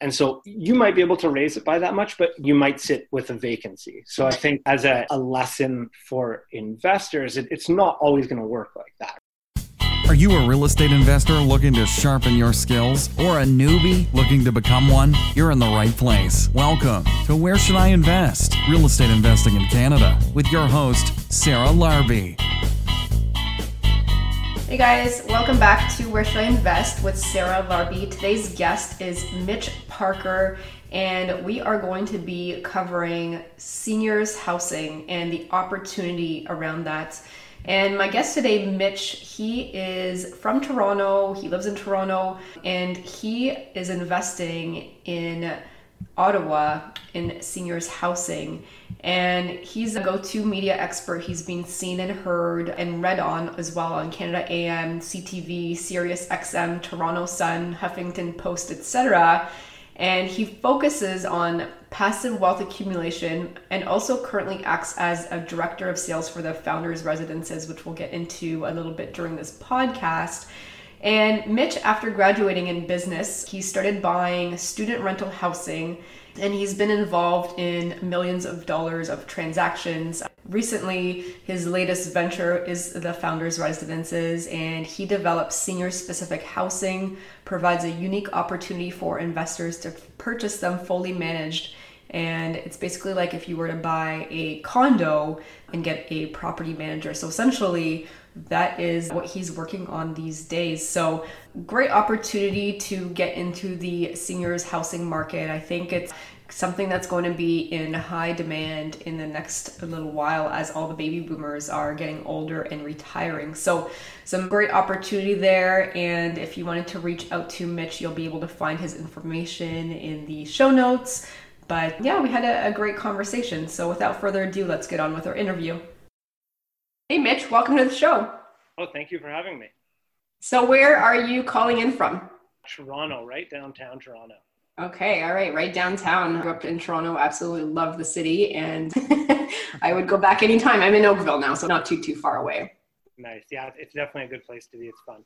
And so you might be able to raise it by that much, but you might sit with a vacancy. So I think as a, a lesson for investors, it, it's not always going to work like that. Are you a real estate investor looking to sharpen your skills or a newbie looking to become one? You're in the right place. Welcome to Where Should I Invest? Real Estate Investing in Canada with your host, Sarah Larbi. Hey guys, welcome back to Where Should I Invest with Sarah Larbi. Today's guest is Mitch Parker, and we are going to be covering seniors housing and the opportunity around that. And my guest today, Mitch, he is from Toronto, he lives in Toronto, and he is investing in Ottawa in seniors housing. And he's a go to media expert. He's been seen and heard and read on as well on Canada AM, CTV, Sirius XM, Toronto Sun, Huffington Post, etc. And he focuses on passive wealth accumulation and also currently acts as a director of sales for the founders residences, which we'll get into a little bit during this podcast. And Mitch, after graduating in business, he started buying student rental housing and he's been involved in millions of dollars of transactions. Recently, his latest venture is the Founders Residences, and he develops senior specific housing, provides a unique opportunity for investors to purchase them fully managed. And it's basically like if you were to buy a condo and get a property manager. So essentially, that is what he's working on these days. So, great opportunity to get into the seniors housing market. I think it's something that's going to be in high demand in the next little while as all the baby boomers are getting older and retiring. So, some great opportunity there. And if you wanted to reach out to Mitch, you'll be able to find his information in the show notes. But yeah, we had a, a great conversation. So, without further ado, let's get on with our interview. Hey, Mitch, welcome to the show. Oh, thank you for having me. So, where are you calling in from? Toronto, right downtown Toronto. Okay, all right, right downtown. Grew up in Toronto, absolutely love the city, and I would go back anytime. I'm in Oakville now, so not too too far away. Nice, yeah, it's definitely a good place to be. It's fun.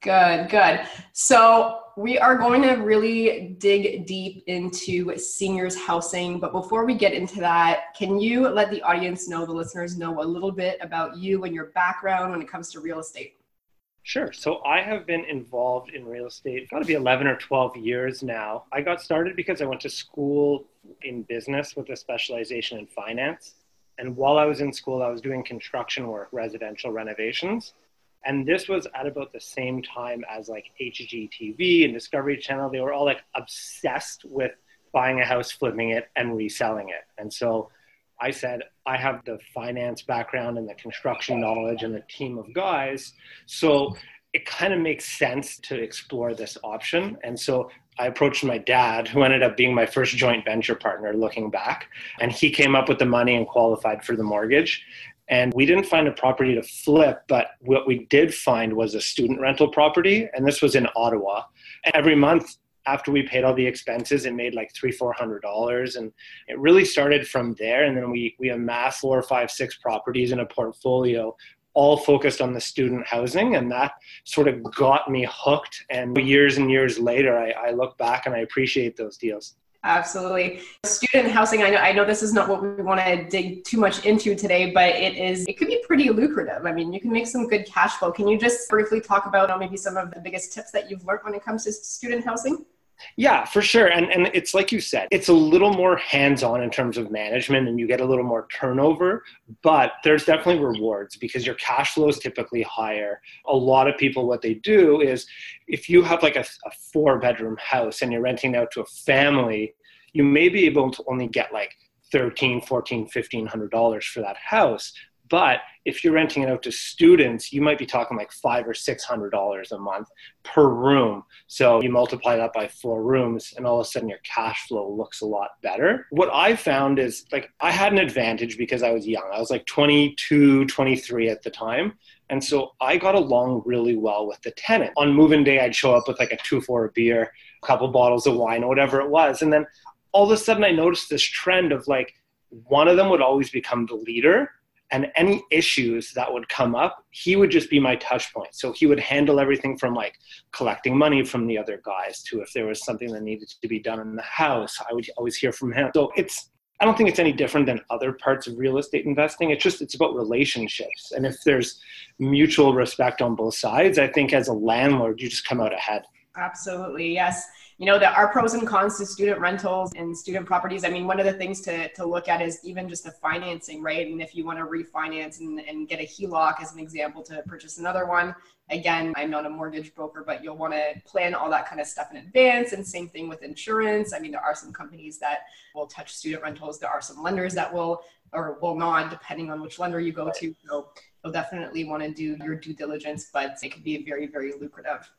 Good, good. So we are going to really dig deep into seniors housing. But before we get into that, can you let the audience know, the listeners know a little bit about you and your background when it comes to real estate? Sure. So I have been involved in real estate, got to be 11 or 12 years now. I got started because I went to school in business with a specialization in finance. And while I was in school, I was doing construction work, residential renovations and this was at about the same time as like HGTV and Discovery Channel. They were all like obsessed with buying a house, flipping it, and reselling it. And so I said, I have the finance background and the construction knowledge and the team of guys. So it kind of makes sense to explore this option. And so I approached my dad, who ended up being my first joint venture partner looking back. And he came up with the money and qualified for the mortgage. And we didn't find a property to flip, but what we did find was a student rental property. And this was in Ottawa. Every month after we paid all the expenses, it made like three, four hundred dollars. And it really started from there. And then we we amassed four, five, six properties in a portfolio, all focused on the student housing. And that sort of got me hooked. And years and years later, I, I look back and I appreciate those deals. Absolutely. Student housing, I know I know this is not what we want to dig too much into today, but it is it could be pretty lucrative. I mean, you can make some good cash flow. Can you just briefly talk about maybe some of the biggest tips that you've learned when it comes to student housing? Yeah, for sure. And and it's like you said, it's a little more hands-on in terms of management and you get a little more turnover, but there's definitely rewards because your cash flow is typically higher. A lot of people what they do is if you have like a, a four bedroom house and you're renting out to a family, you may be able to only get like 13 14 1500 dollars for that house but if you're renting it out to students, you might be talking like five or six hundred dollars a month per room. So you multiply that by four rooms, and all of a sudden your cash flow looks a lot better. What I found is like I had an advantage because I was young. I was like 22, 23 at the time. And so I got along really well with the tenant. On move-in day, I'd show up with like a two for a beer, a couple bottles of wine, or whatever it was. And then all of a sudden I noticed this trend of like one of them would always become the leader and any issues that would come up he would just be my touch point so he would handle everything from like collecting money from the other guys to if there was something that needed to be done in the house i would always hear from him so it's I don't think it's any different than other parts of real estate investing. It's just it's about relationships. And if there's mutual respect on both sides, I think as a landlord you just come out ahead. Absolutely. Yes you know, there are pros and cons to student rentals and student properties. I mean, one of the things to, to look at is even just the financing, right? And if you want to refinance and, and get a HELOC as an example to purchase another one, again, I'm not a mortgage broker, but you'll want to plan all that kind of stuff in advance. And same thing with insurance. I mean, there are some companies that will touch student rentals. There are some lenders that will or will not, depending on which lender you go to. So you'll definitely want to do your due diligence, but it could be very, very lucrative.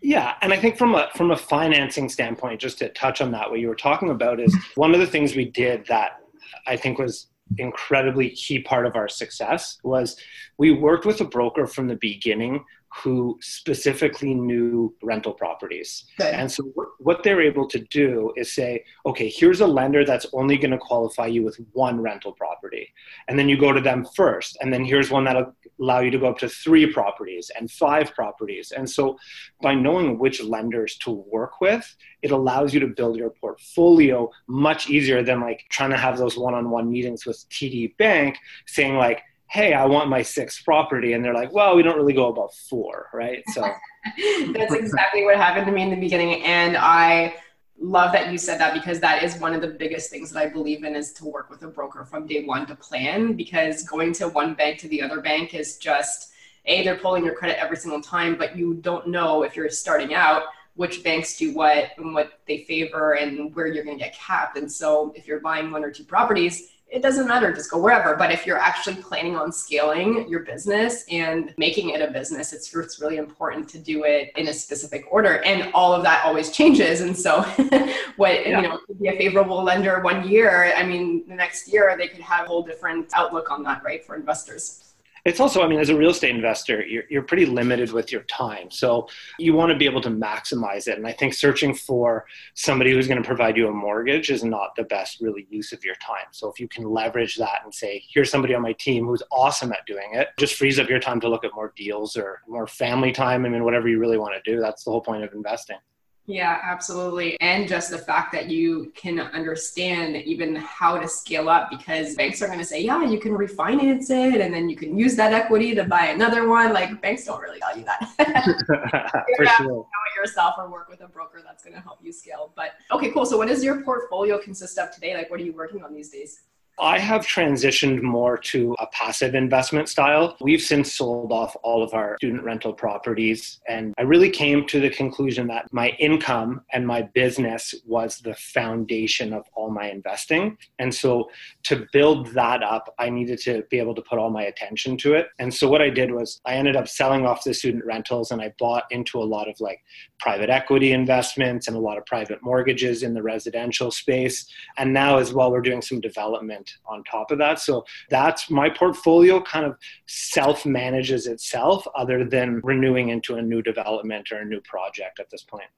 Yeah, and I think from a from a financing standpoint, just to touch on that, what you were talking about is one of the things we did that I think was incredibly key part of our success was we worked with a broker from the beginning who specifically knew rental properties. Okay. And so what they're able to do is say, okay, here's a lender that's only going to qualify you with one rental property. And then you go to them first. And then here's one that'll allow you to go up to three properties and five properties. And so by knowing which lenders to work with, it allows you to build your portfolio much easier than like trying to have those one-on-one meetings with TD Bank saying like, hey, I want my sixth property. And they're like, well, we don't really go above four, right? So that's exactly what happened to me in the beginning. And I love that you said that because that is one of the biggest things that I believe in is to work with a broker from day one to plan because going to one bank to the other bank is just a they're pulling your credit every single time but you don't know if you're starting out which banks do what and what they favor and where you're going to get capped. And so if you're buying one or two properties it doesn't matter, just go wherever. But if you're actually planning on scaling your business and making it a business, it's, it's really important to do it in a specific order. And all of that always changes. And so, what, yeah. you know, could be a favorable lender one year, I mean, the next year they could have a whole different outlook on that, right, for investors it's also i mean as a real estate investor you're, you're pretty limited with your time. So you want to be able to maximize it. And i think searching for somebody who's going to provide you a mortgage is not the best really use of your time. So if you can leverage that and say here's somebody on my team who's awesome at doing it just frees up your time to look at more deals or more family time. I mean whatever you really want to do that's the whole point of investing yeah, absolutely. And just the fact that you can understand even how to scale up because banks are going to say, yeah, you can refinance it and then you can use that equity to buy another one. Like banks don't really tell you that. you have to know it yourself or work with a broker that's going to help you scale. But okay, cool. So what does your portfolio consist of today? Like what are you working on these days? I have transitioned more to a passive investment style. We've since sold off all of our student rental properties. And I really came to the conclusion that my income and my business was the foundation of all my investing. And so to build that up, I needed to be able to put all my attention to it. And so what I did was I ended up selling off the student rentals and I bought into a lot of like private equity investments and a lot of private mortgages in the residential space. And now as well, we're doing some development on top of that. So that's my portfolio kind of self manages itself other than renewing into a new development or a new project at this point.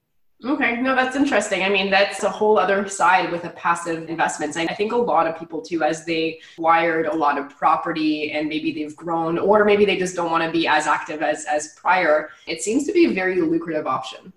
Okay, no, that's interesting. I mean, that's a whole other side with a passive investments. And I think a lot of people too, as they wired a lot of property and maybe they've grown, or maybe they just don't want to be as active as as prior. It seems to be a very lucrative option.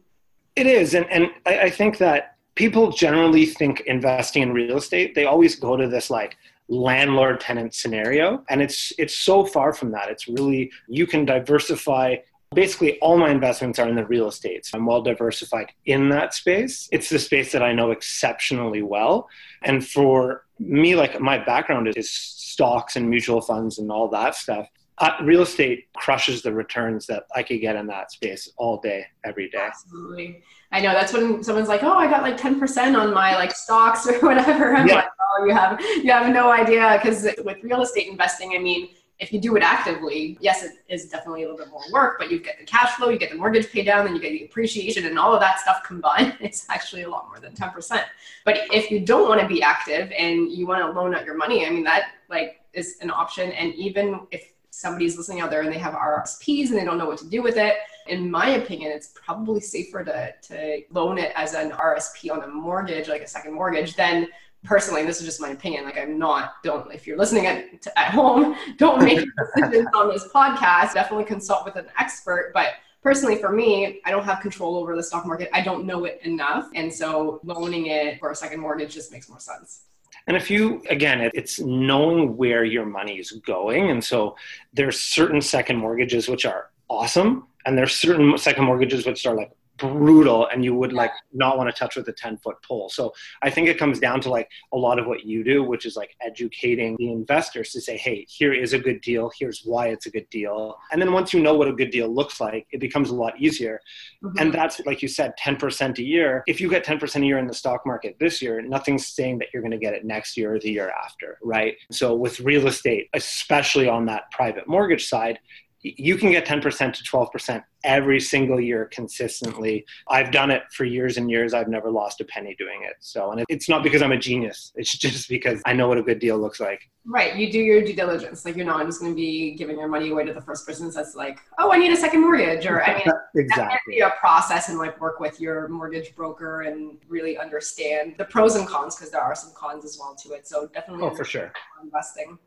It is, and and I, I think that people generally think investing in real estate they always go to this like landlord tenant scenario and it's it's so far from that. It's really you can diversify. Basically all my investments are in the real estate. So i'm well diversified in that space. It's the space that i know exceptionally well. And for me like my background is stocks and mutual funds and all that stuff uh, real estate crushes the returns that I could get in that space all day, every day. Absolutely. I know that's when someone's like, "Oh, I got like 10% on my like stocks or whatever." I'm yeah. like, "Oh, you have you have no idea." Because with real estate investing, I mean, if you do it actively, yes, it is definitely a little bit more work, but you get the cash flow, you get the mortgage paid down, then you get the appreciation, and all of that stuff combined. It's actually a lot more than 10%. But if you don't want to be active and you want to loan out your money, I mean, that like is an option. And even if somebody's listening out there and they have RSPs and they don't know what to do with it, in my opinion, it's probably safer to, to loan it as an RSP on a mortgage, like a second mortgage, than personally, this is just my opinion. Like I'm not, don't, if you're listening at, at home, don't make decisions on this podcast. Definitely consult with an expert. But personally for me, I don't have control over the stock market. I don't know it enough. And so loaning it for a second mortgage just makes more sense. And if you, again, it's knowing where your money is going. And so there's certain second mortgages which are awesome. And there's certain second mortgages which are like brutal and you would like not want to touch with a 10 foot pole. So I think it comes down to like a lot of what you do, which is like educating the investors to say, hey, here is a good deal. Here's why it's a good deal. And then once you know what a good deal looks like, it becomes a lot easier. Mm-hmm. And that's, like you said, 10% a year. If you get 10% a year in the stock market this year, nothing's saying that you're going to get it next year or the year after, right? So with real estate, especially on that private mortgage side, you can get 10% to 12% every single year consistently. I've done it for years and years. I've never lost a penny doing it. So, and it's not because I'm a genius. It's just because I know what a good deal looks like. Right. You do your due diligence. Like you're not just going to be giving your money away to the first person that's like, oh, I need a second mortgage. Or I mean, exactly. a process and like work with your mortgage broker and really understand the pros and cons because there are some cons as well to it. So definitely. Oh, for sure. Investing.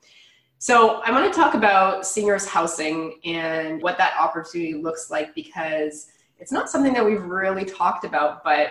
So I want to talk about seniors housing and what that opportunity looks like because it's not something that we've really talked about, but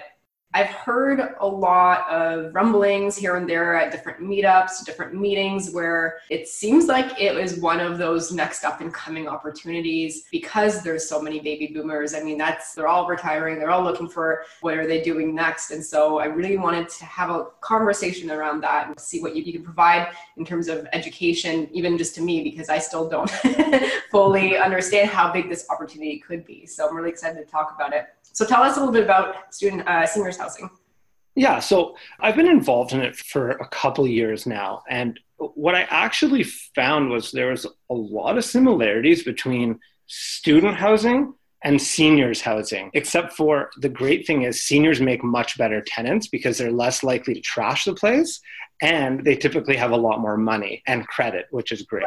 I've heard a lot of rumblings here and there at different meetups, different meetings where it seems like it was one of those next up and coming opportunities because there's so many baby boomers. I mean, that's they're all retiring, they're all looking for what are they doing next. And so I really wanted to have a conversation around that and see what you, you can provide in terms of education, even just to me, because I still don't fully understand how big this opportunity could be. So I'm really excited to talk about it. So tell us a little bit about student uh, seniors housing. Yeah, so I've been involved in it for a couple years now, and what I actually found was there was a lot of similarities between student housing and seniors housing, except for the great thing is seniors make much better tenants because they're less likely to trash the place and they typically have a lot more money and credit, which is great.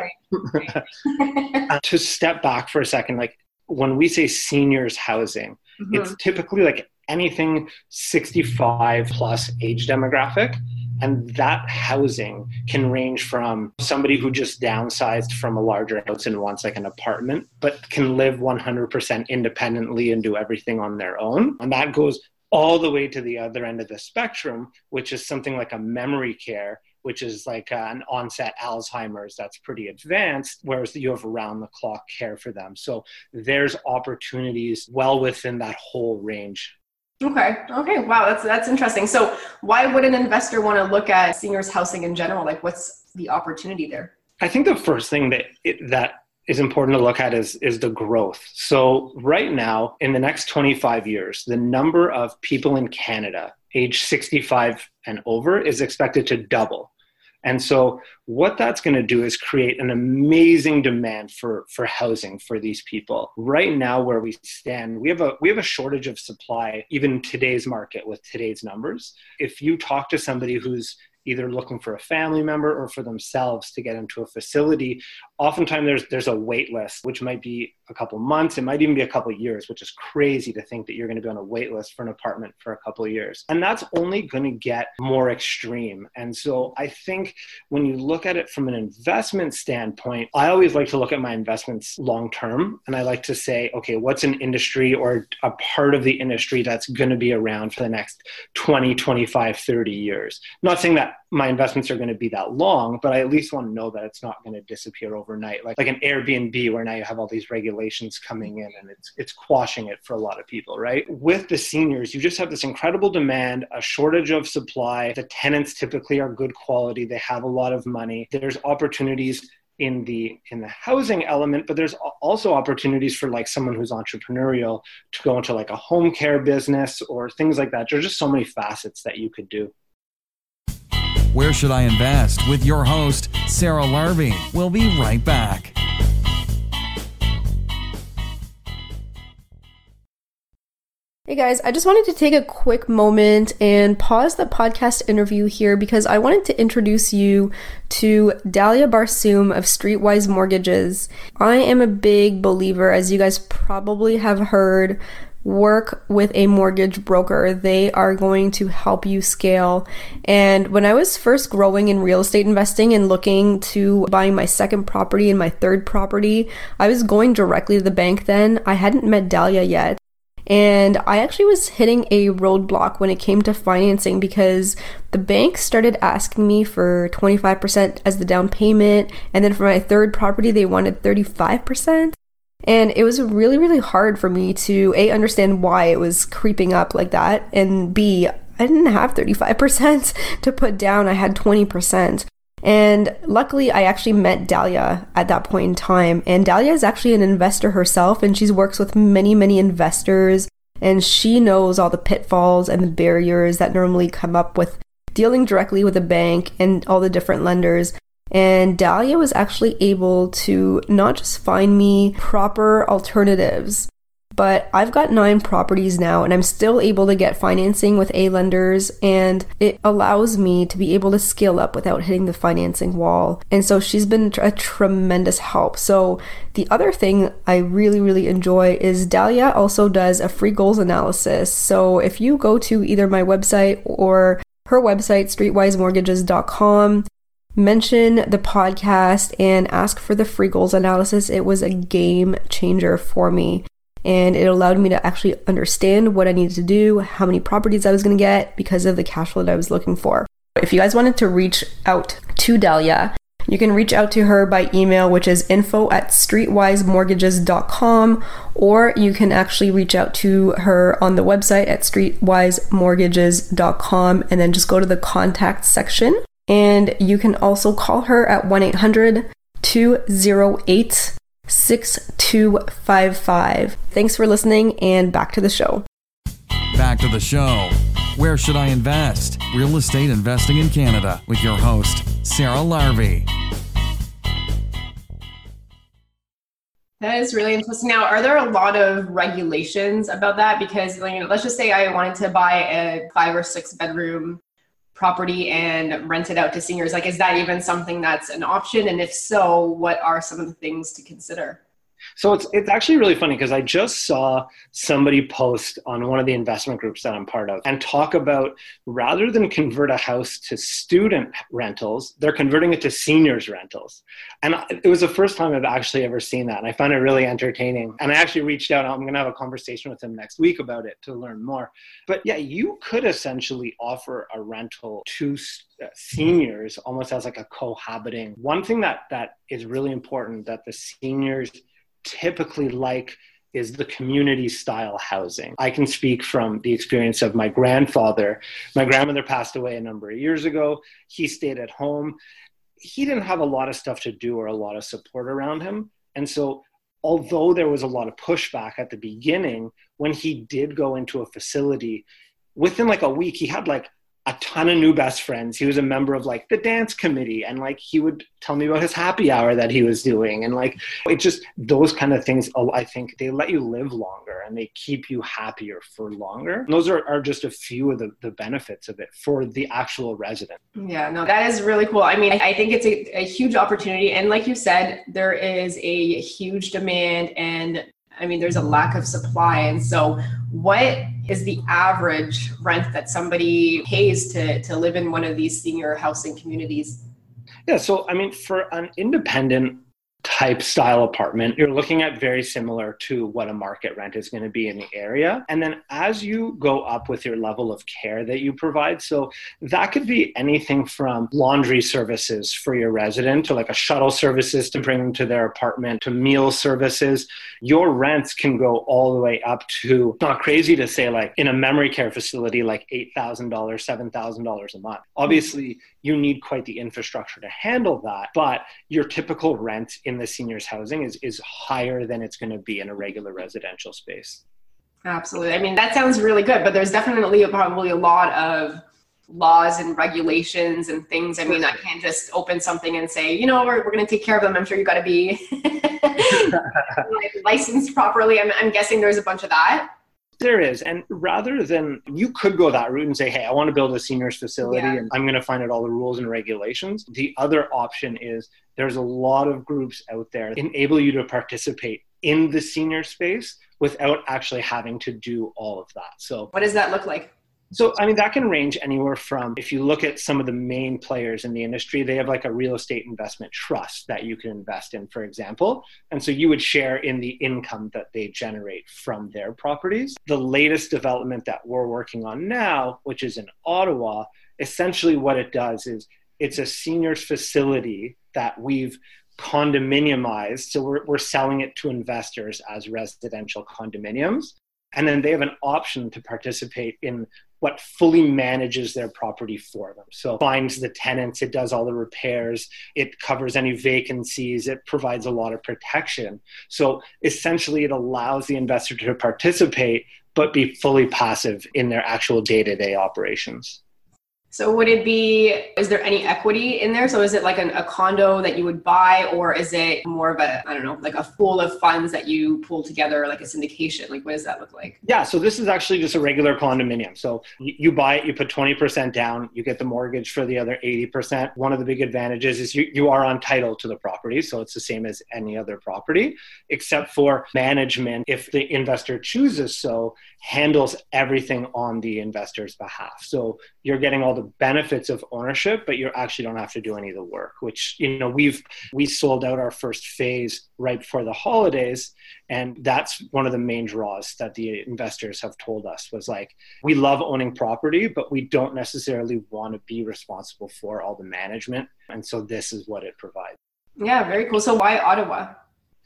Right. uh, to step back for a second, like when we say seniors housing, Mm-hmm. It's typically like anything 65 plus age demographic. And that housing can range from somebody who just downsized from a larger house and wants like an apartment, but can live 100% independently and do everything on their own. And that goes all the way to the other end of the spectrum, which is something like a memory care which is like an onset Alzheimer's that's pretty advanced, whereas you have around the clock care for them. So there's opportunities well within that whole range. Okay. Okay. Wow. That's that's interesting. So why would an investor want to look at seniors housing in general? Like what's the opportunity there? I think the first thing that it, that is important to look at is is the growth. So right now in the next 25 years, the number of people in Canada age 65 and over is expected to double. And so what that's going to do is create an amazing demand for for housing for these people. Right now where we stand, we have a we have a shortage of supply even today's market with today's numbers. If you talk to somebody who's either looking for a family member or for themselves to get into a facility oftentimes there's there's a wait list which might be a couple months. It might even be a couple years which is crazy to think that you're going to be on a wait list for an apartment for a couple years. And that's only going to get more extreme. And so i think when you look at it from an investment standpoint i always like to look at my investments long term. And i like to say okay what's an industry or a part of the industry that's going to be around for the next 20 25 30 years? Not saying that my investments are going to be that long, but I at least want to know that it's not going to disappear overnight, like like an Airbnb where now you have all these regulations coming in and it's it's quashing it for a lot of people, right? With the seniors, you just have this incredible demand, a shortage of supply. The tenants typically are good quality, they have a lot of money. There's opportunities in the in the housing element but there's also opportunities for like someone who's entrepreneurial to go into like a home care business or things like that there's just so many facets that you could do where Should I Invest? with your host, Sarah Larbi. We'll be right back. Hey guys, I just wanted to take a quick moment and pause the podcast interview here because I wanted to introduce you to Dalia Barsoum of Streetwise Mortgages. I am a big believer, as you guys probably have heard, work with a mortgage broker. They are going to help you scale. And when I was first growing in real estate investing and looking to buying my second property and my third property, I was going directly to the bank then. I hadn't met Dalia yet. And I actually was hitting a roadblock when it came to financing because the bank started asking me for 25% as the down payment. And then for my third property, they wanted 35%. And it was really, really hard for me to A, understand why it was creeping up like that, and B, I didn't have 35% to put down, I had 20%. And luckily, I actually met Dalia at that point in time. And Dalia is actually an investor herself, and she works with many, many investors. And she knows all the pitfalls and the barriers that normally come up with dealing directly with a bank and all the different lenders. And Dalia was actually able to not just find me proper alternatives, but I've got nine properties now and I'm still able to get financing with A lenders and it allows me to be able to scale up without hitting the financing wall. And so she's been a tremendous help. So the other thing I really, really enjoy is Dalia also does a free goals analysis. So if you go to either my website or her website, streetwisemortgages.com, mention the podcast and ask for the free goals analysis. It was a game changer for me. And it allowed me to actually understand what I needed to do, how many properties I was going to get because of the cash flow that I was looking for. If you guys wanted to reach out to Dalia, you can reach out to her by email, which is info at streetwisemortgages.com, or you can actually reach out to her on the website at streetwisemortgages.com and then just go to the contact section and you can also call her at 1 800 208 6255. Thanks for listening and back to the show. Back to the show. Where should I invest? Real estate investing in Canada with your host, Sarah Larbi. That is really interesting. Now, are there a lot of regulations about that? Because, you know, let's just say I wanted to buy a five or six bedroom property and rent it out to seniors? Like is that even something that's an option? And if so what are some of the things to consider so it's it's actually really funny because I just saw somebody post on one of the investment groups that I'm part of and talk about rather than convert a house to student rentals, they're converting it to seniors rentals. And it was the first time I've actually ever seen that. And I found it really entertaining. And I actually reached out. I'm going to have a conversation with him next week about it to learn more. But yeah, you could essentially offer a rental to uh, seniors almost as like a cohabiting. One thing that that is really important that the seniors typically like is the community style housing. I can speak from the experience of my grandfather. My grandmother passed away a number of years ago. He stayed at home. He didn't have a lot of stuff to do or a lot of support around him. And so, although there was a lot of pushback at the beginning, when he did go into a facility, within like a week, he had like a ton of new best friends. He was a member of like the dance committee and like he would tell me about his happy hour that he was doing. And like it just those kind of things, oh, I think they let you live longer and they keep you happier for longer. And those are, are just a few of the, the benefits of it for the actual resident. Yeah, no, that is really cool. I mean, I think it's a, a huge opportunity. And like you said, there is a huge demand and I mean, there's a lack of supply. And so, what is the average rent that somebody pays to, to live in one of these senior housing communities? Yeah, so I mean, for an independent type style apartment, you're looking at very similar to what a market rent is going to be in the area. And then as you go up with your level of care that you provide, so that could be anything from laundry services for your resident to like a shuttle services to bring them to their apartment to meal services. Your rents can go all the way up to, not crazy to say, like in a memory care facility, like $8,000, $7,000 a month. Obviously, you need quite the infrastructure to handle that. But your typical rent in the seniors housing is, is higher than it's going to be in a regular residential space. Absolutely. I mean, that sounds really good, but there's definitely probably a lot of laws and regulations and things. I mean, I can't just open something and say, you know, we're, we're going to take care of them. I'm sure you've got to be licensed properly. I'm, I'm guessing there's a bunch of that. There is. And rather than you could go that route and say, hey, I want to build a seniors facility yeah. and I'm going to find out all the rules and regulations. The other option is there's a lot of groups out there enable you to participate in the senior space without actually having to do all of that. So, what does that look like? So, I mean, that can range anywhere from if you look at some of the main players in the industry, they have like a real estate investment trust that you can invest in, for example. And so you would share in the income that they generate from their properties. The latest development that we're working on now, which is in Ottawa, essentially what it does is it's a seniors facility that we've condominiumized. So we're, we're selling it to investors as residential condominiums. And then they have an option to participate in what fully manages their property for them. So finds the tenants, it does all the repairs, it covers any vacancies, it provides a lot of protection. So essentially it allows the investor to participate but be fully passive in their actual day-to-day operations. So would it be, is there any equity in there? So is it like an, a condo that you would buy or is it more of a, I don't know, like a pool of funds that you pull together, like a syndication? Like what does that look like? Yeah, so this is actually just a regular condominium. So you, buy it, you put 20% down, you get the mortgage for the other 80%. One of the big advantages is you, you are on title to the property. So it's the same as any other property, except for management, if the investor chooses so, handles everything on the investor's behalf. So you're getting all the benefits of ownership, but you actually don't have to do any of the work, which, you know, we've, we sold out our first phase right before the holidays. And that's one of the main draws that the investors have told us was like, we love owning property, but we don't necessarily want to be responsible for all the management. And so this is what it provides. Yeah, very cool. So why Ottawa?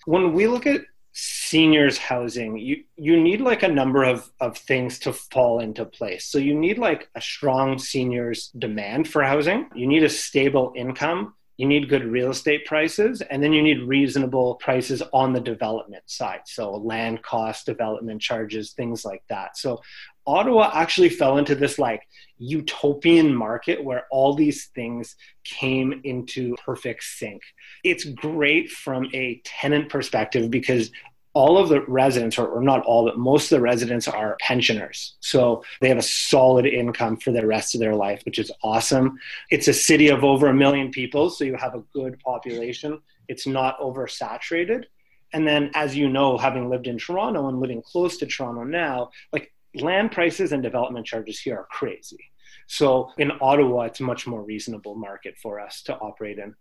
When we look at seniors housing you you need like a number of of things to fall into place. So you need like a strong seniors demand for housing. You need a stable income. You need good real estate prices and then you need reasonable prices on the development side. So land cost development charges things like that. So ottawa actually fell into this like utopian market where all these things came into perfect sync it's great from a tenant perspective because all of the residents, or, or, not all, but most of the residents are pensioners. So they have a solid income for the rest of their life, which is awesome. It's a city of over a million people, so you have a good population. It's not oversaturated. And then, as you know, having lived in Toronto and living close to Toronto now, like land prices and development charges here are crazy. So in Ottawa, it's a much more reasonable market for us to operate in.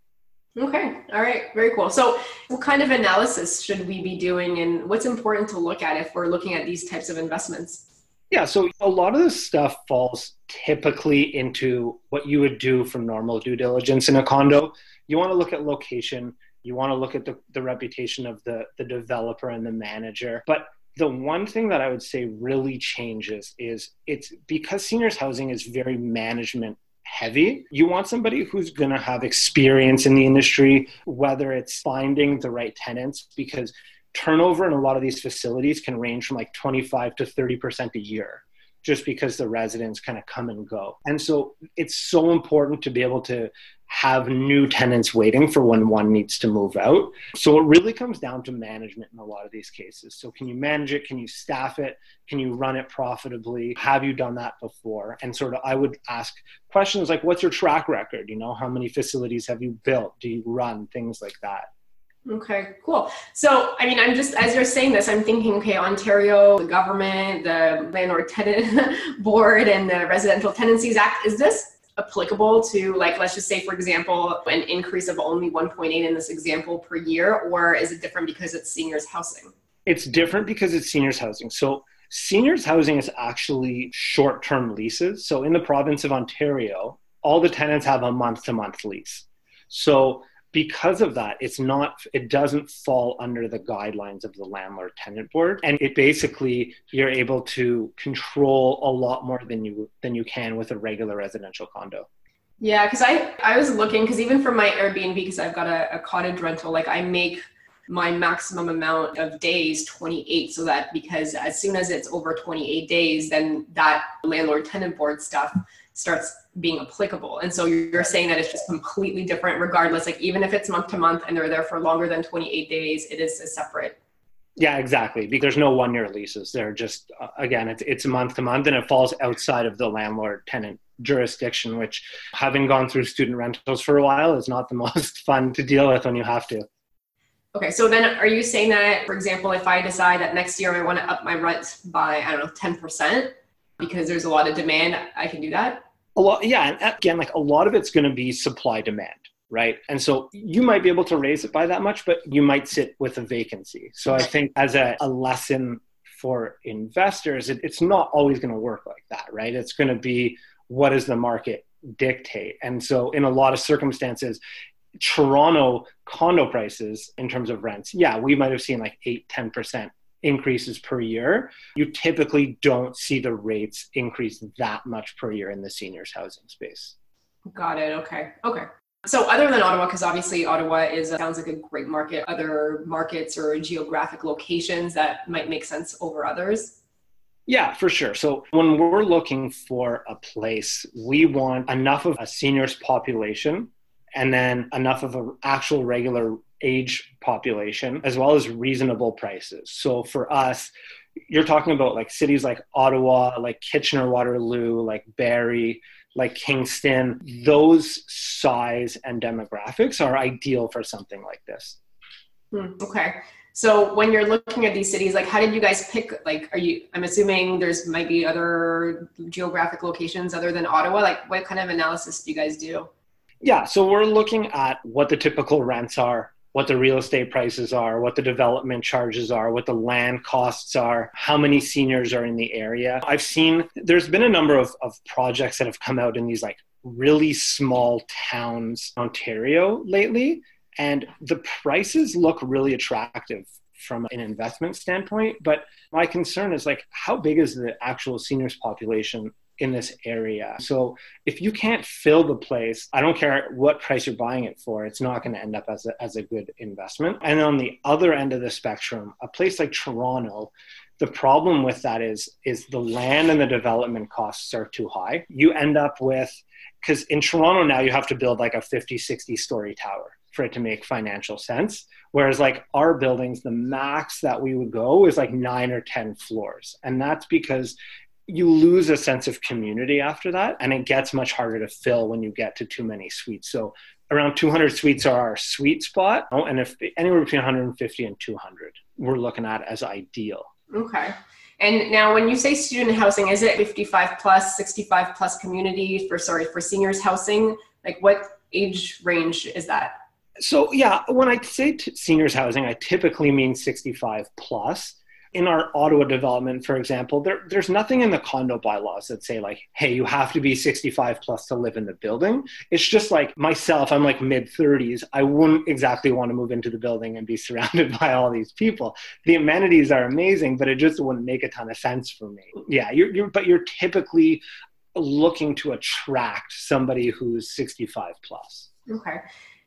Okay. All right. Very cool. So, what kind of analysis should we be doing, and what's important to look at if we're looking at these types of investments? Yeah, so a lot of this stuff falls typically into what you would do from normal due diligence in a condo. You want to look at location, you want to look at the, the reputation of the, the developer and the manager. But the one thing that I would say really changes is it's because seniors housing is very management heavy. You want somebody who's going to have experience in the industry, whether it's finding the right tenants, because turnover in a lot of these facilities can range from like 25 to 30% a year just because the residents kind of come and go. And so it's so important to be able to have new tenants waiting for when one needs to move out. So it really comes down to management in a lot of these cases. So can you manage it? Can you staff it? Can you run it profitably? Have you done that before? And sort of I would ask questions like what's your track record? You know, how many facilities have you built? Do you run? Things like that. Okay, cool. So, I mean, I'm just, as you're saying this, I'm thinking, okay, Ontario, the government, the Landlord Tenant Board, and the Residential Tenancies Act, is this applicable to, like, let's just say, for example, an increase of only 1.8 in this example per year, or is it different because it's seniors housing? It's different because it's seniors housing. So, seniors housing is actually short term leases. So, in the province of Ontario, all the tenants have a month to month lease. So, because of that it's not it doesn't fall under the guidelines of the landlord tenant board. And it basically you're able to control a lot more than you than you can with a regular residential condo. Yeah because i i was looking because even for my airbnb because i've got a, a cottage rental like i make my maximum amount of days 28 so that because as soon as it's over 28 days then that landlord tenant board stuff starts being applicable. And so you're saying that it's just completely different regardless. Like even if it's month to month and they're there for longer than 28 days, it is a separate. Yeah, exactly. Because there's no one year leases. They're just, uh, again, it's, it's month to month and it falls outside of the landlord tenant jurisdiction, which having gone through student rentals for a while is not the most fun to deal with when you have to. Okay, so then are you saying that, for example, if I decide that next year I want to up my rent by, I don't know, 10% because there's a lot of demand, I can do that? A lot, yeah. And uh, again, like a lot of it's going to be supply demand, right? And so you might be able to raise it by that much, but you might sit with a vacancy. So I think as a, a lesson for investors, it, it's not always going to work like that, right? It's going to be what does the market dictate? And so in a lot of circumstances, Toronto condo prices in terms of rents, yeah, we might have seen like 8, 10% increases per year. You typically don't see the rates increase that much per year in the seniors housing space. Got it. Okay. Okay. So other than Ottawa, because obviously Ottawa is sounds like a great market, other markets or geographic locations that might make sense over others? Yeah, for sure. So when we're looking for a place, we want enough of a seniors population and then enough of an actual regular age population as well as reasonable prices. So for us, you're talking about like cities like Ottawa, like Kitchener Waterloo, like Barrie, like Kingston. Those size and demographics are ideal for something like this. Hmm, okay. So when you're looking at these cities, like how did you guys pick? Like, are you? I'm assuming there's might be other geographic locations other than Ottawa. Like, what kind of analysis do you guys do? Yeah, so we're looking at what the typical rents are, what the real estate prices are, what the development charges are, what the land costs are, how many seniors are in the area. I've seen there's been a number of, of projects that have come out in these like really small towns, Ontario lately, and the prices look really attractive from an investment standpoint. But my concern is like, how big is the actual seniors population in this area. So if you can't fill the place, I don't care what price you're buying it for, it's not going to end up as a, as a good investment. And on the other end of the spectrum, a place like Toronto, the problem with that is is the land and the development costs are too high. You end up with because in Toronto now you have to build like a 50, 60 story tower for it to make financial sense. Whereas like our buildings, the max that we would go is like nine or 10 floors. And that's because you lose a sense of community after that and it gets much harder to fill when you get to too many suites. So around 200 suites are our sweet spot. Oh, and if anywhere between 150 and 200 we're looking at as ideal. Okay. And now when you say student housing is it 55 plus 65 plus community for sorry for seniors housing? Like what age range is that? So yeah when i say t- seniors housing i typically mean 65 plus in our Ottawa development, for example, there, there's nothing in the condo bylaws that say like, hey, you have to be 65 plus to live in the building. It's just like myself, I'm like mid 30s. I wouldn't exactly want to move into the building and be surrounded by all these people. The amenities are amazing, but it just wouldn't make a ton of sense for me. Yeah, you're, you're but you're typically looking to attract somebody who's 65 plus. Okay.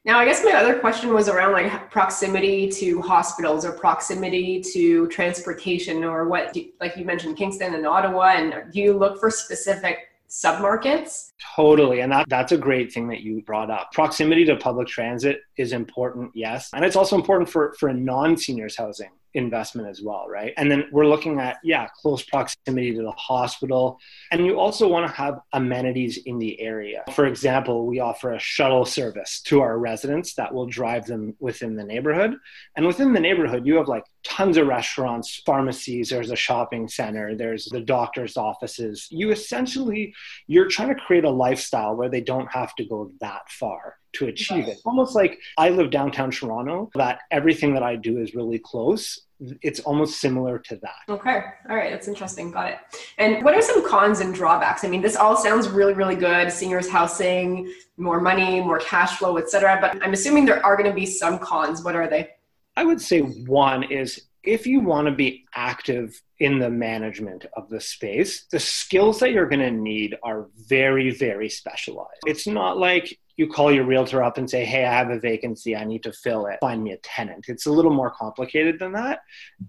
Now, I guess my other question was around like proximity to hospitals or proximity to transportation or what, like you mentioned, Kingston and Ottawa. And do you look for specific submarkets? Totally. And that, that's a great thing that you brought up. Proximity to public transit is important, yes. And it's also important for, for non seniors housing investment as well, right? And then we're looking at, yeah, close proximity to the hospital. And you also want to have amenities in the area. For example, we offer a shuttle service to our residents that will drive them within the neighborhood. And within the neighborhood, you have like tons of restaurants, pharmacies, there's a shopping center, there's the doctor's offices. You essentially, you're trying to create a lifestyle where they don't have to go that far to achieve it. Almost like I live downtown Toronto, that everything that I do is really close. It's almost similar to that. Okay. All right. That's interesting. Got it. And what are some cons and drawbacks? I mean, this all sounds really, really good. Seniors housing, more money, more cash flow, etc. But I'm assuming there are going to be some cons. What are they? I would say one is if you want to be active in the management of the space, the skills that you're going to need are very, very specialized. It's not like you call your realtor up and say, Hey, I have a vacancy. I need to fill it. Find me a tenant. It's a little more complicated than that.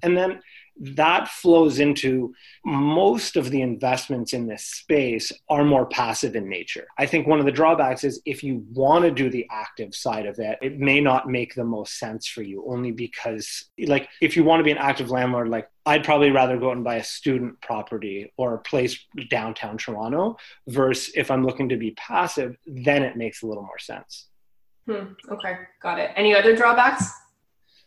And then that flows into most of the investments in this space are more passive in nature. I think one of the drawbacks is if you want to do the active side of it, it may not make the most sense for you only because like if you want to be an active landlord like I'd probably rather go out and buy a student property or a place downtown Toronto versus if I'm looking to be passive, then it makes a little more sense. Hmm. Okay, got it. Any other drawbacks?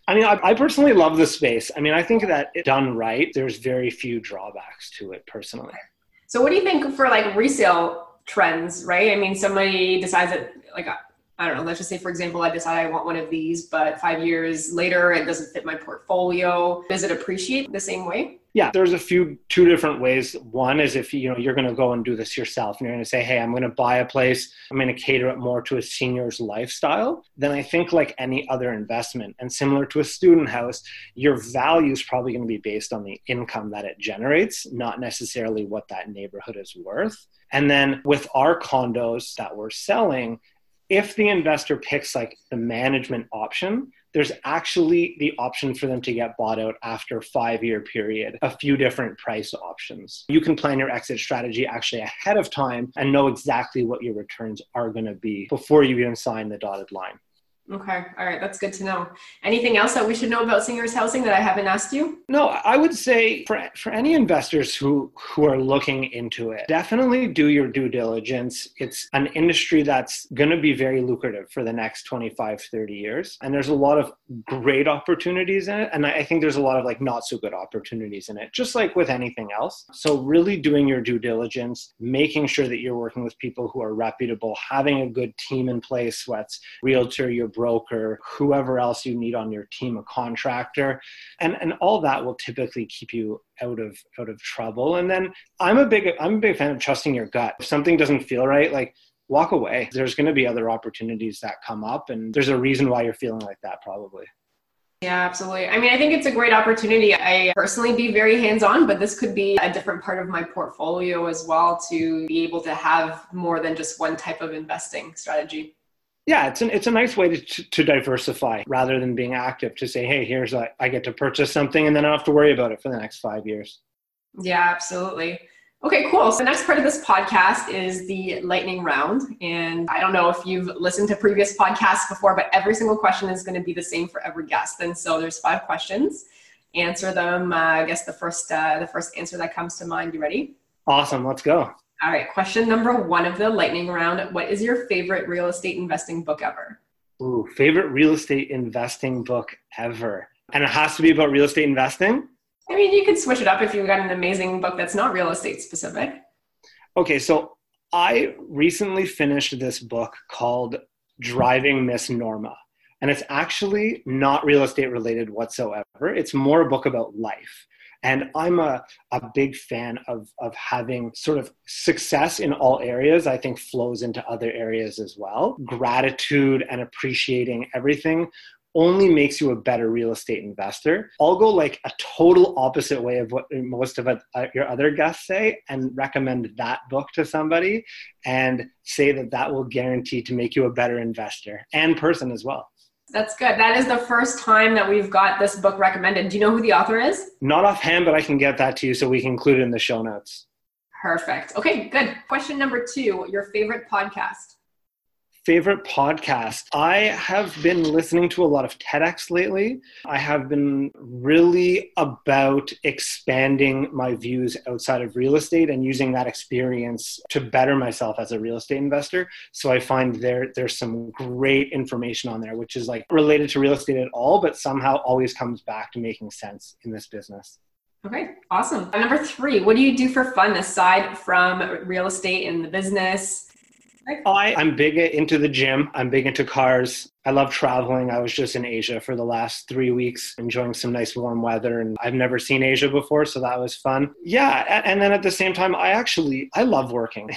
I mean, I, I, personally love the space. I mean, I think that done right, there's very few drawbacks to it personally. So, what do you think for like resale trends, right? I mean, somebody decides that, like, I don't know, let's just say, for example, I decide I want one of these, but five years later, it doesn't fit my portfolio. Does it appreciate the same way? Yeah, there's a few, two different ways. One is if you know you're going to go and do this yourself, and you're going to say, "Hey, I'm going to buy a place. I'm going to cater it more to a senior's lifestyle." Then I think, like any other investment, and similar to a student house, your value is probably going to be based on the income that it generates, not necessarily what that neighborhood is worth. And then with our condos that we're selling, if the investor picks like the management option, there's actually the option for them to get bought out after five year period, a few different price options. You can plan your exit strategy actually ahead of time and know exactly what your returns are going to be before you even sign the dotted line. Okay. All right. That's good to know. Anything else that we should know about seniors housing that I haven't asked you? No, I would say for, for any investors who, who are looking into it, definitely do your due diligence. It's an industry that's going to be very lucrative for the next 25, 30 years. And there's a lot of great opportunities in it. And I think there's a lot of like not so good opportunities in it, just like with anything else. So really doing your due diligence, making sure that you're working with people who are reputable, having a good team in place, what's realtor, your broker, whoever else you need on your team, a contractor. And, and all that will typically keep you out of out of trouble. And then I'm a big I'm a big fan of trusting your gut. If something doesn't feel right, like walk away. There's going to be other opportunities that come up and there's a reason why you're feeling like that probably. Yeah, absolutely. I mean, I think it's a great opportunity. I personally be very hands on, but this could be a different part of my portfolio as well to be able to have more than just one type of investing strategy yeah, it's an, it's a nice way to, to diversify rather than being active to say, hey, here's a, I get to purchase something and then I don't have to worry about it for the next five years. Yeah, absolutely. Okay, cool. So the next part of this podcast is the lightning round. And I don't know if you've listened to previous podcasts before, but every single question is going to be the same for every guest. And so there's five questions. Answer them. Uh, I guess the first uh, the first answer that comes to mind. You ready? Awesome. Let's go. All right, question number one of the lightning round. What is your favorite real estate investing book ever? Ooh, favorite real estate investing book ever. And it has to be about real estate investing? I mean, you could switch it up if you've got an amazing book that's not real estate specific. Okay, so I recently finished this book called Driving Miss Norma. And it's actually not real estate related whatsoever. It's more a book about life. And I'm a, a big fan of, of having sort of success in all areas, I think flows into other areas as well. Gratitude and appreciating everything only makes you a better real estate investor. I'll go like a total opposite way of what most of uh, your other guests say and recommend that book to somebody and say that that will guarantee to make you a better investor and person as well. That's good. That is the first time that we've got this book recommended. Do you know who the author is? Not offhand, but I can get that to you so we can include it in the show notes. Perfect. Okay, good. Question number two your favorite podcast? Favorite podcast. I have been listening to a lot of TEDx lately. I have been really about expanding my views outside of real estate and using that experience to better myself as a real estate investor. So I find there there's some great information on there which is like related to real estate at all but somehow always comes back to making sense in this business. Okay, awesome. Number 3, what do you do for fun aside from real estate and the business? I, I'm big into the gym. I'm big into cars. I love traveling. I was just in Asia for the last three weeks, enjoying some nice warm weather, and I've never seen Asia before, so that was fun. Yeah, and then at the same time, I actually I love working.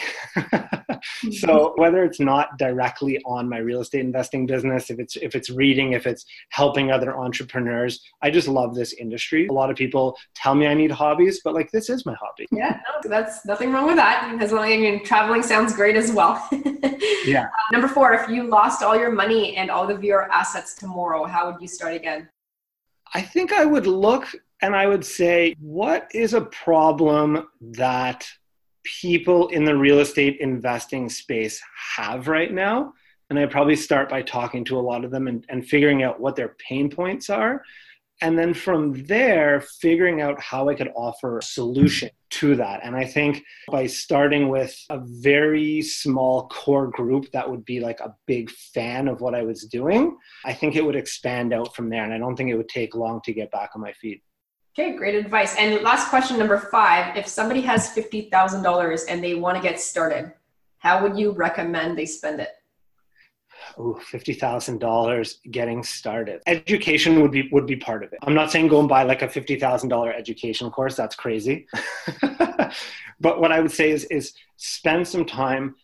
so whether it's not directly on my real estate investing business, if it's if it's reading, if it's helping other entrepreneurs, I just love this industry. A lot of people tell me I need hobbies, but like this is my hobby. Yeah, no, that's nothing wrong with that. As long as I mean, traveling sounds great as well. yeah. Uh, number four, if you lost all your money and all of your assets tomorrow, how would you start again? I think I would look and I would say, what is a problem that people in the real estate investing space have right now? And I'd probably start by talking to a lot of them and, and figuring out what their pain points are And then from there, figuring out how I could offer a solution to that. And I think by starting with a very small core group that would be like a big fan of what I was doing, I think it would expand out from there. And I don't think it would take long to get back on my feet. Okay, great advice. And last question number five if somebody has $50,000 and they want to get started, how would you recommend they spend it? Ooh, fifty thousand dollars getting started. Education would be would be part of it. I'm not saying go and buy like a fifty thousand dollar education course. That's crazy. but what I would say is is spend some time,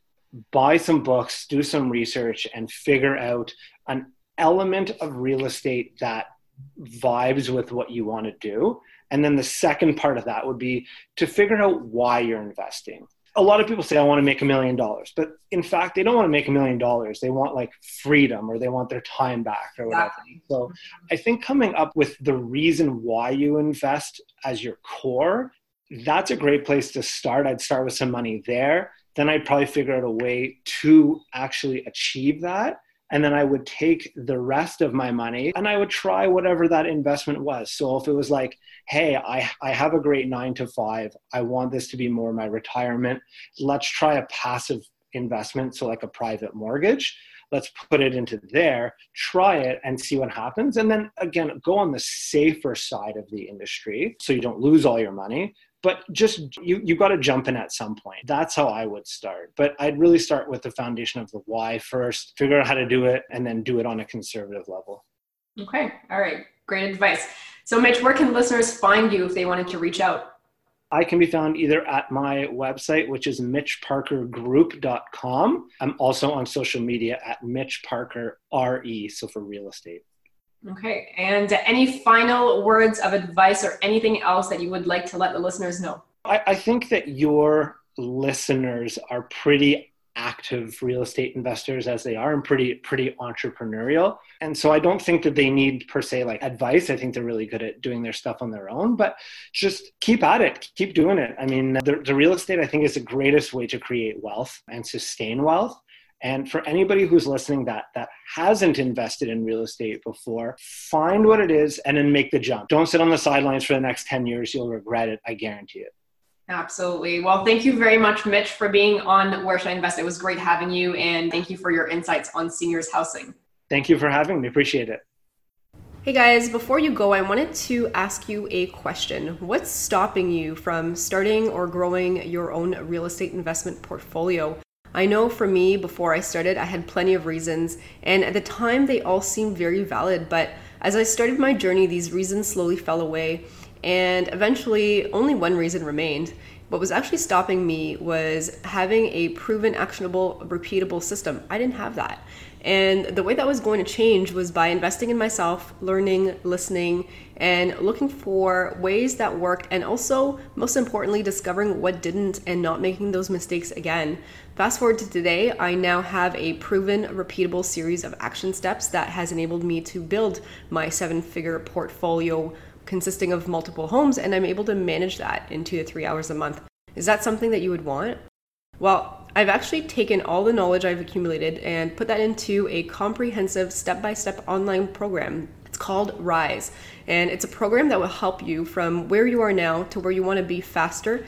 buy some books, do some research, and figure out an element of real estate that vibes with what you want to do. And then the second part of that would be to figure out why you're investing a lot of people say I want to make a million dollars, but in fact, they don't want to make a million dollars. They want like freedom or they want their time back or whatever. Exactly. So I think coming up with the reason why you invest as your core, that's a great place to start. I'd start with some money there. Then I'd probably figure out a way to actually achieve that and then I would take the rest of my money and I would try whatever that investment was. So if it was like, hey, I, I have a great nine to five, I want this to be more my retirement, let's try a passive investment, so like a private mortgage. Let's put it into there, try it and see what happens. And then again, go on the safer side of the industry so you don't lose all your money but just you you got to jump in at some point that's how i would start but i'd really start with the foundation of the why first figure out how to do it and then do it on a conservative level okay all right great advice so mitch where can listeners find you if they wanted to reach out I can be found either at my website, which is mitchparkergroup.com. I'm also on social media at mitchparkerre, so for real estate. Okay. And any final words of advice or anything else that you would like to let the listeners know? I, I think that your listeners are pretty active real estate investors as they are and pretty pretty entrepreneurial and so i don't think that they need per se like advice i think they're really good at doing their stuff on their own but just keep at it keep doing it i mean the, the real estate i think is the greatest way to create wealth and sustain wealth and for anybody who's listening that that hasn't invested in real estate before, find what it is and then make the jump. Don't sit on the sidelines for the next 10 years. You'll regret it. I guarantee it. Absolutely. Well, thank you very much, Mitch, for being on Where Should I Invest? It was great having you, and thank you for your insights on seniors housing. Thank you for having me. Appreciate it. Hey guys, before you go, I wanted to ask you a question. What's stopping you from starting or growing your own real estate investment portfolio? I know for me, before I started, I had plenty of reasons, and at the time they all seemed very valid. But as I started my journey, these reasons slowly fell away, and eventually only one reason remained. What was actually stopping me was having a proven, actionable, repeatable system. I didn't have that. And the way that was going to change was by investing in myself, learning, listening, and looking for ways that worked, and also, most importantly, discovering what didn't and not making those mistakes again. Fast forward to today, I now have a proven, repeatable series of action steps that has enabled me to build my seven figure portfolio consisting of multiple homes, and I'm able to manage that in two to three hours a month. Is that something that you would want? Well, I've actually taken all the knowledge I've accumulated and put that into a comprehensive step by step online program. It's called Rise, and it's a program that will help you from where you are now to where you want to be faster